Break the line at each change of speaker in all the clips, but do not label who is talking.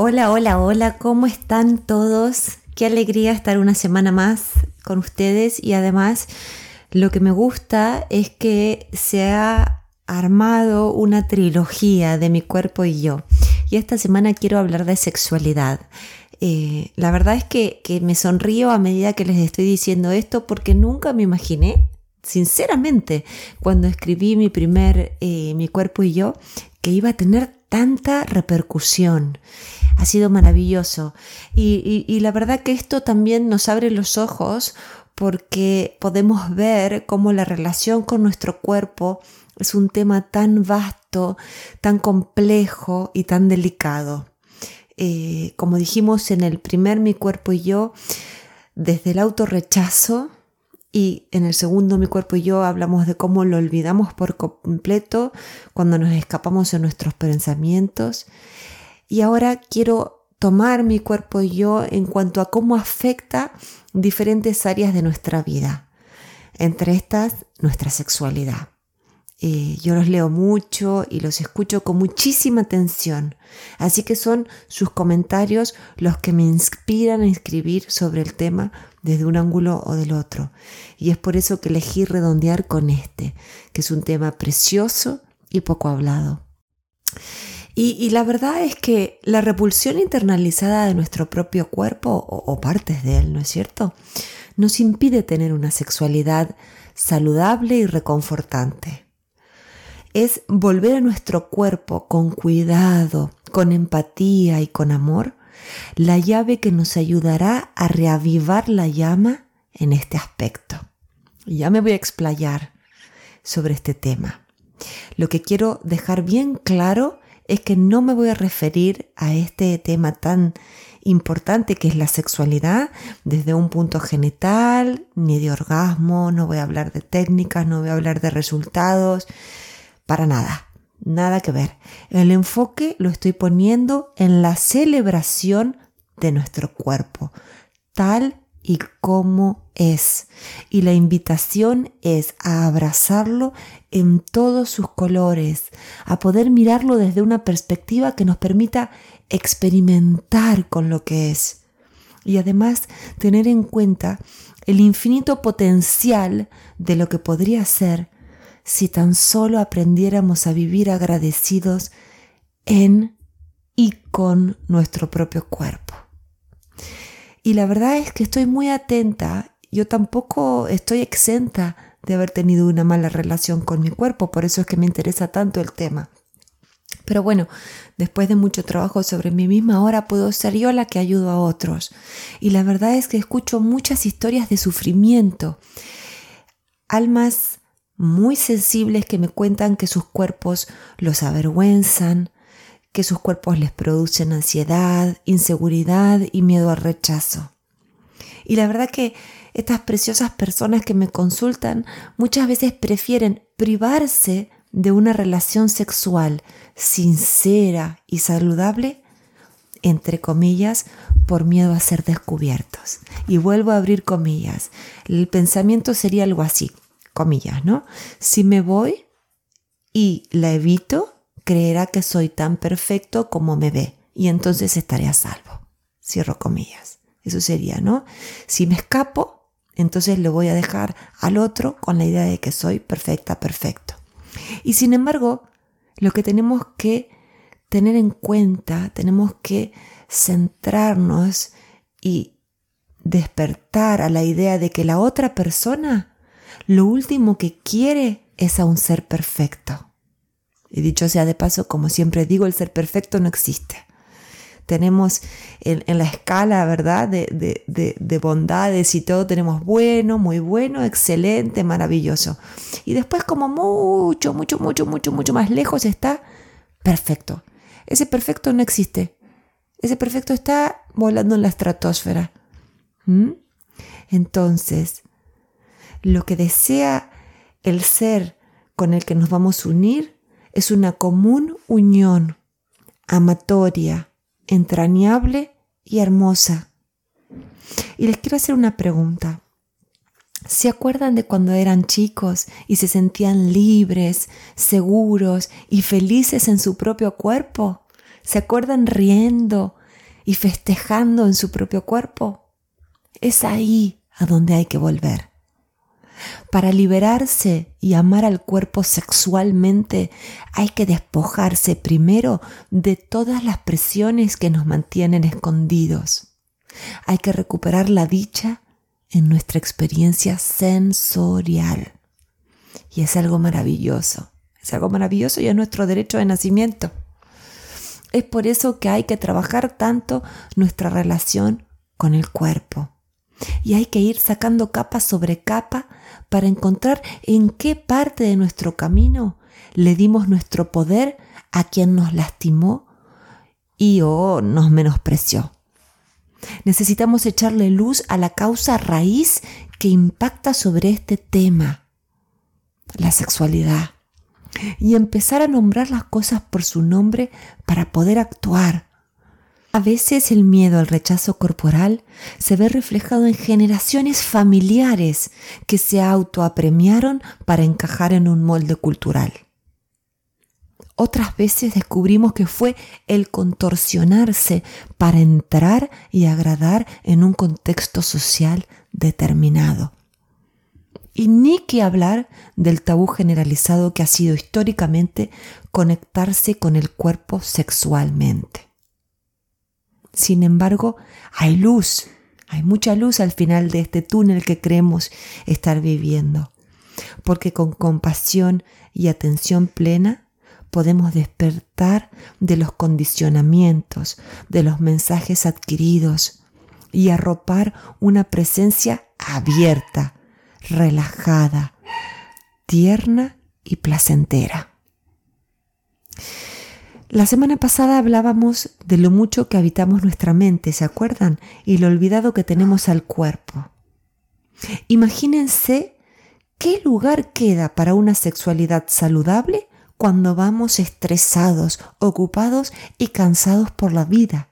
Hola, hola, hola, ¿cómo están todos? Qué alegría estar una semana más con ustedes y además lo que me gusta es que se ha armado una trilogía de mi cuerpo y yo. Y esta semana quiero hablar de sexualidad. Eh, la verdad es que, me sonrío a medida que les estoy diciendo esto porque nunca me imaginé, sinceramente, cuando escribí mi primer eh, Mi cuerpo y yo, que iba a tener tanta repercusión. Ha sido maravilloso. Y, la verdad que esto también nos abre los ojos porque podemos ver cómo la relación con nuestro cuerpo es un tema tan vasto, tan complejo y tan delicado. Eh, como dijimos en el primer Mi cuerpo y yo, desde el autorrechazo y en el segundo Mi cuerpo y yo hablamos de cómo lo olvidamos por completo cuando nos escapamos de nuestros pensamientos. Y ahora quiero tomar mi cuerpo y yo en cuanto a cómo afecta diferentes áreas de nuestra vida. Entre estas, nuestra sexualidad. Eh, yo los leo mucho y los escucho con muchísima atención, así que son sus comentarios los que me inspiran a escribir sobre el tema desde un ángulo o del otro. Y es por eso que elegí redondear con este, que es un tema precioso y poco hablado. Y, la verdad es que la repulsión internalizada de nuestro propio cuerpo o partes de él, ¿no es cierto? Nos impide tener una sexualidad saludable y reconfortante es volver a nuestro cuerpo con cuidado, con empatía y con amor, la llave que nos ayudará a reavivar la llama en este aspecto. ya me voy a explayar sobre este tema. Lo que quiero dejar bien claro es que no me voy a referir a este tema tan importante que es la sexualidad desde un punto genital, ni de orgasmo, no voy a hablar de técnicas, no voy a hablar de resultados, para nada, nada que ver. El enfoque lo estoy poniendo en la celebración de nuestro cuerpo, tal y como es. Y la invitación es a abrazarlo en todos sus colores, a poder mirarlo desde una perspectiva que nos permita experimentar con lo que es. Y además tener en cuenta el infinito potencial de lo que podría ser si tan solo aprendiéramos a vivir agradecidos en y con nuestro propio cuerpo. Y la verdad es que estoy muy atenta, yo tampoco estoy exenta de haber tenido una mala relación con mi cuerpo, por eso es que me interesa tanto el tema. Pero bueno, después de mucho trabajo sobre mí misma, ahora puedo ser yo la que ayudo a otros. Y la verdad es que escucho muchas historias de sufrimiento. Almas muy sensibles que me cuentan que sus cuerpos los avergüenzan, que sus cuerpos les producen ansiedad, inseguridad y miedo al rechazo. Y la verdad que estas preciosas personas que me consultan muchas veces prefieren privarse de una relación sexual sincera y saludable, entre comillas, por miedo a ser descubiertos. Y vuelvo a abrir comillas. El pensamiento sería algo así comillas, ¿no? Si me voy y la evito, creerá que soy tan perfecto como me ve y entonces estaré a salvo. Cierro comillas. Eso sería, ¿no? Si me escapo, entonces le voy a dejar al otro con la idea de que soy perfecta, perfecto. Y sin embargo, lo que tenemos que tener en cuenta, tenemos que centrarnos y despertar a la idea de que la otra persona lo último que quiere es a un ser perfecto. Y dicho sea de paso, como siempre digo, el ser perfecto no existe. Tenemos en, la escala, ¿verdad?, de, de, bondades y todo, tenemos bueno, muy bueno, excelente, maravilloso. Y después como mucho, mucho, mucho, mucho, mucho más lejos está perfecto. Ese perfecto no existe. Ese perfecto está volando en la estratosfera. ¿Mm? Entonces, lo que desea el ser con el que nos vamos a unir es una común unión, amatoria, entrañable y hermosa. Y les quiero hacer una pregunta. ¿Se acuerdan de cuando eran chicos y se sentían libres, seguros y felices en su propio cuerpo? ¿Se acuerdan riendo, y festejando en su propio cuerpo? Es ahí a donde hay que volver. Para liberarse y amar al cuerpo sexualmente hay que despojarse primero de todas las presiones que nos mantienen escondidos. Hay que recuperar la dicha en nuestra experiencia sensorial. Y es algo maravilloso. Es algo maravilloso y es nuestro derecho de nacimiento. Es por eso que hay que trabajar tanto nuestra relación con el cuerpo. Y hay que ir sacando capa sobre capa para encontrar en qué parte de nuestro camino le dimos nuestro poder a quien nos lastimó y o nos menospreció. Necesitamos echarle luz a la causa raíz que impacta sobre este tema, la sexualidad, y empezar a nombrar las cosas por su nombre para poder actuar a veces el miedo al rechazo corporal se ve reflejado en generaciones familiares que se autoapremiaron para encajar en un molde cultural. Otras veces descubrimos que fue el contorsionarse para entrar y agradar en un contexto social determinado. Y ni que hablar del tabú generalizado que ha sido históricamente conectarse con el cuerpo sexualmente. Sin embargo, hay luz, hay mucha luz al final de este túnel que creemos estar viviendo, porque con compasión y atención plena podemos despertar de los condicionamientos, de los mensajes adquiridos y arropar una presencia abierta, relajada, tierna y placentera. La semana pasada hablábamos de lo mucho que habitamos nuestra mente, ¿se acuerdan? Y lo olvidado que tenemos al cuerpo. Imagínense qué lugar queda para una sexualidad saludable cuando vamos estresados, ocupados y cansados por la vida.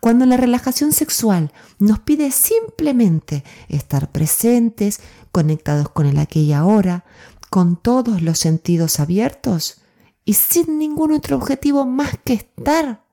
Cuando la relajación sexual nos pide simplemente estar presentes, conectados con el aquí y ahora, con todos los sentidos abiertos, y sin ningún otro objetivo más que estar.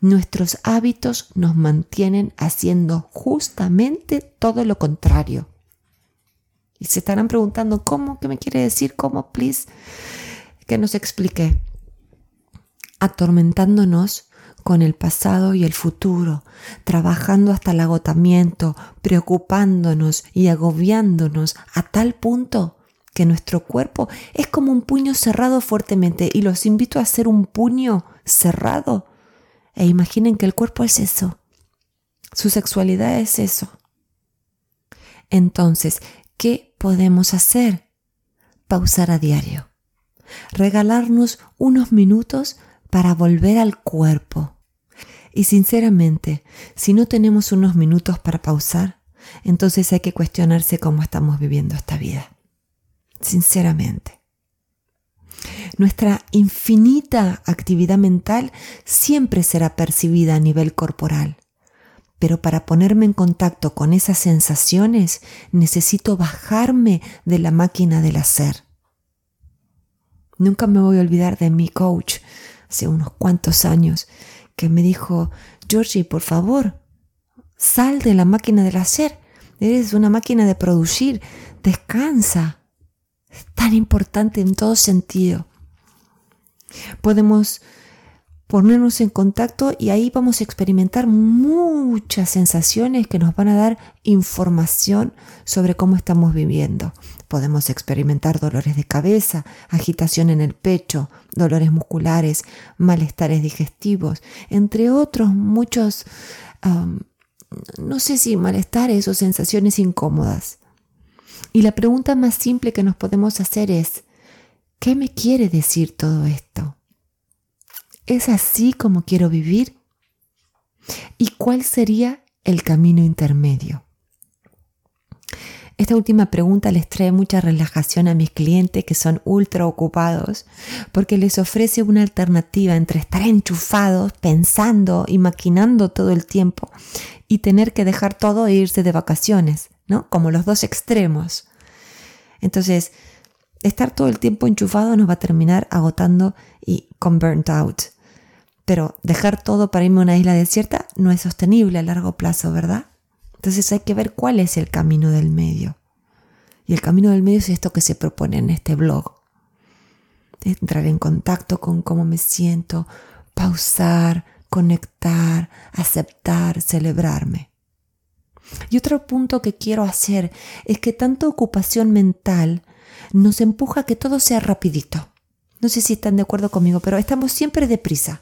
Nuestros hábitos nos mantienen haciendo justamente todo lo contrario. Y se estarán preguntando, ¿cómo? ¿Qué me quiere decir? ¿Cómo? Please. Que nos explique. Atormentándonos con el pasado y el futuro, trabajando hasta el agotamiento, preocupándonos y agobiándonos a tal punto que nuestro cuerpo es como un puño cerrado fuertemente y los invito a hacer un puño cerrado e imaginen que el cuerpo es eso, su sexualidad es eso. Entonces, ¿qué podemos hacer? Pausar a diario, regalarnos unos minutos para volver al cuerpo. Y sinceramente, si no tenemos unos minutos para pausar, entonces hay que cuestionarse cómo estamos viviendo esta vida sinceramente. Nuestra infinita actividad mental siempre será percibida a nivel corporal, pero para ponerme en contacto con esas sensaciones necesito bajarme de la máquina del hacer. Nunca me voy a olvidar de mi coach hace unos cuantos años que me dijo, Georgie, por favor, sal de la máquina del hacer. Eres una máquina de producir. Descansa tan importante en todo sentido. Podemos ponernos en contacto y ahí vamos a experimentar muchas sensaciones que nos van a dar información sobre cómo estamos viviendo. Podemos experimentar dolores de cabeza, agitación en el pecho, dolores musculares, malestares digestivos, entre otros muchos, no sé si malestares o sensaciones incómodas. Y la pregunta más simple que nos podemos hacer es, ¿qué me quiere decir todo esto? ¿Es así como quiero vivir? ¿Y cuál sería el camino intermedio? Esta última pregunta les trae mucha relajación a mis clientes que son ultra ocupados porque les ofrece una alternativa entre estar enchufados, pensando y maquinando todo el tiempo y tener que dejar todo e irse de vacaciones. Como los dos extremos. Entonces, estar todo el tiempo enchufado nos va a terminar agotando y con burnt out. Pero dejar todo para irme a una isla desierta no es sostenible a largo plazo, ¿verdad? Entonces hay que ver cuál es el camino del medio. Y el camino del medio es esto que se propone en este blog. Entrar en contacto con cómo me siento, pausar, conectar, aceptar, celebrarme. Y otro punto que quiero hacer es que tanta ocupación mental nos empuja a que todo sea rapidito. No sé si están de acuerdo conmigo, pero estamos siempre deprisa.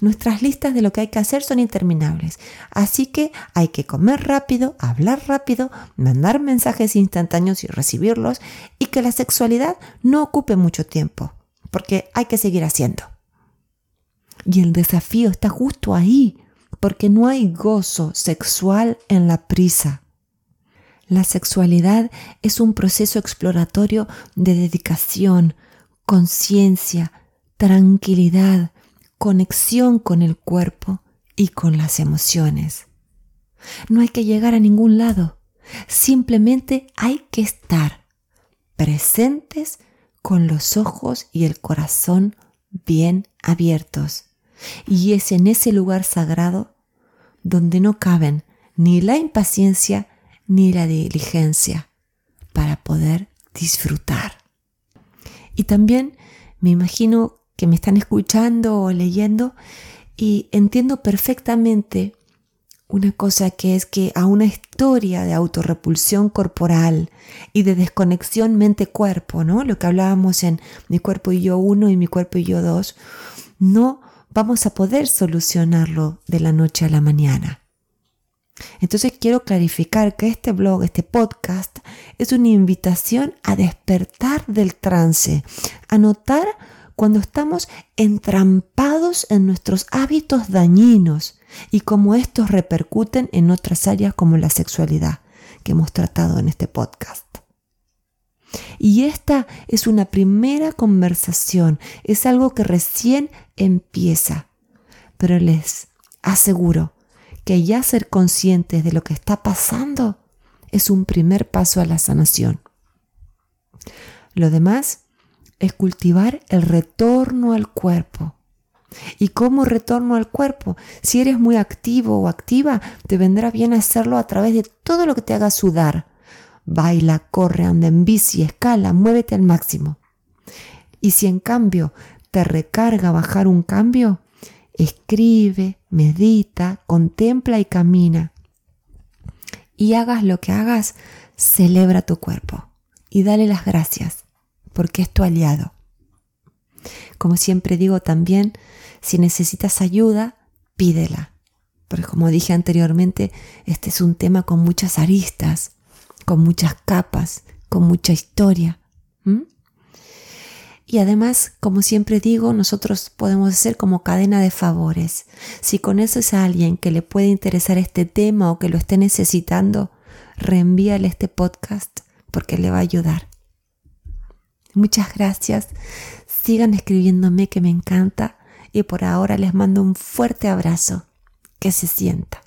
Nuestras listas de lo que hay que hacer son interminables. Así que hay que comer rápido, hablar rápido, mandar mensajes instantáneos y recibirlos y que la sexualidad no ocupe mucho tiempo, porque hay que seguir haciendo. Y el desafío está justo ahí, porque no hay gozo sexual en la prisa. La sexualidad es un proceso exploratorio de dedicación, conciencia, tranquilidad, conexión con el cuerpo y con las emociones. No hay que llegar a ningún lado, simplemente hay que estar presentes con los ojos y el corazón bien abiertos. Y es en ese lugar sagrado donde no caben ni la impaciencia ni la diligencia para poder disfrutar. Y también me imagino que me están escuchando o leyendo y entiendo perfectamente una cosa que es que a una historia de autorrepulsión corporal y de desconexión mente-cuerpo, ¿no? Lo que hablábamos en mi cuerpo y yo uno y mi cuerpo y yo dos, no vamos a poder solucionarlo de la noche a la mañana. Entonces quiero clarificar que este blog, este podcast, es una invitación a despertar del trance, a notar cuando estamos entrampados en nuestros hábitos dañinos y cómo estos repercuten en otras áreas como la sexualidad que hemos tratado en este podcast. Y esta es una primera conversación, es algo que recién empieza, pero les aseguro que ya ser conscientes de lo que está pasando es un primer paso a la sanación. Lo demás es cultivar el retorno al cuerpo. ¿Y cómo retorno al cuerpo? Si eres muy activo o activa, te vendrá bien hacerlo a través de todo lo que te haga sudar. Baila, corre, anda en bici, escala, muévete al máximo. Y si en cambio te recarga bajar un cambio, escribe, medita, contempla y camina. Y hagas lo que hagas, celebra tu cuerpo y dale las gracias porque es tu aliado. Como siempre digo también, si necesitas ayuda, pídela. Porque como dije anteriormente, este es un tema con muchas aristas, con muchas capas, con mucha historia. Y además, como siempre digo, nosotros podemos hacer como cadena de favores. Si conoces a alguien que le puede interesar este tema o que lo esté necesitando, reenvíale este podcast porque le va a ayudar. Muchas gracias. Sigan escribiéndome que me encanta y por ahora les mando un fuerte abrazo. Que se sienta.